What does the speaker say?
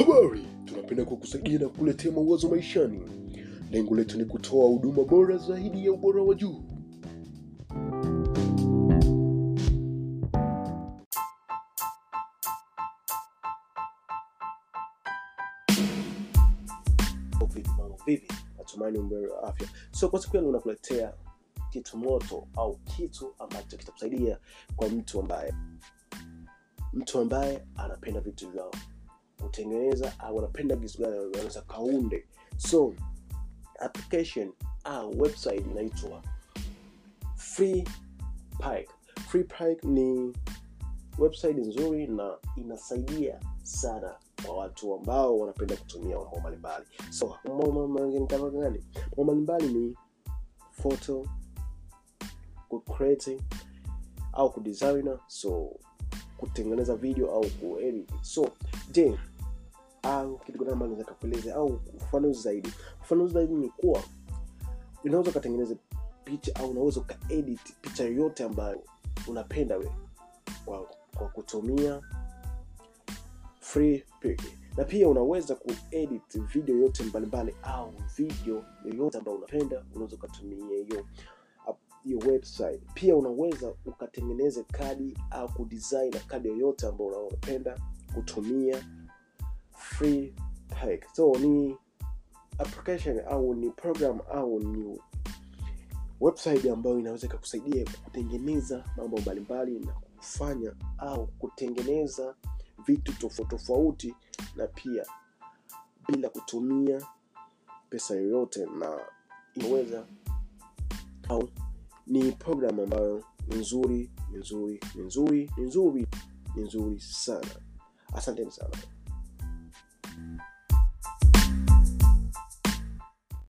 Habari, tunapenda kukusaidia na kukuletea mawazo maishani. Lengo letu ni kutoa huduma bora zaidi ya ubora wa juu. Vipi natumani vipi? Natumaini umbe wa afya. So kwa siku ya nakuletea kitu moto au kitu ambacho kitakusaidia kwa mtu ambaye mtu ambaye anapenda vitu vyao kutengeneza au wanapenda kitu gani wanaweza kaunde. So application au website inaitwa ni website nzuri na inasaidia sana kwa watu ambao wanapenda kutumia mambo mbalimbali. So gani? Mambo mbalimbali ni photo kucreate au kudesigner so kutengeneza video au kuedit so je kitu gani au ufafanuzi zaidi. Ufafanuzi zaidi ni kuwa unaweza ukatengeneza picha au unaweza ukaedit picha yoyote ambayo unapenda we kwa, kwa kutumia free na pia unaweza kuedit video yote mbalimbali au video yoyote ambayo unapenda unaweza ukatumia hiyo hiyo website. Pia unaweza ukatengeneza kadi au kudesign kadi yoyote ambayo unapenda kutumia free pack so ni application au ni program au ni website ambayo inaweza ikakusaidia kutengeneza mambo mbalimbali na kufanya au kutengeneza vitu tofauti tofauti na pia bila kutumia pesa yoyote na inaweza au ni program ambayo ni nzuri ni nzuri ni nzuri ni nzuri ni nzuri sana. Asanteni sana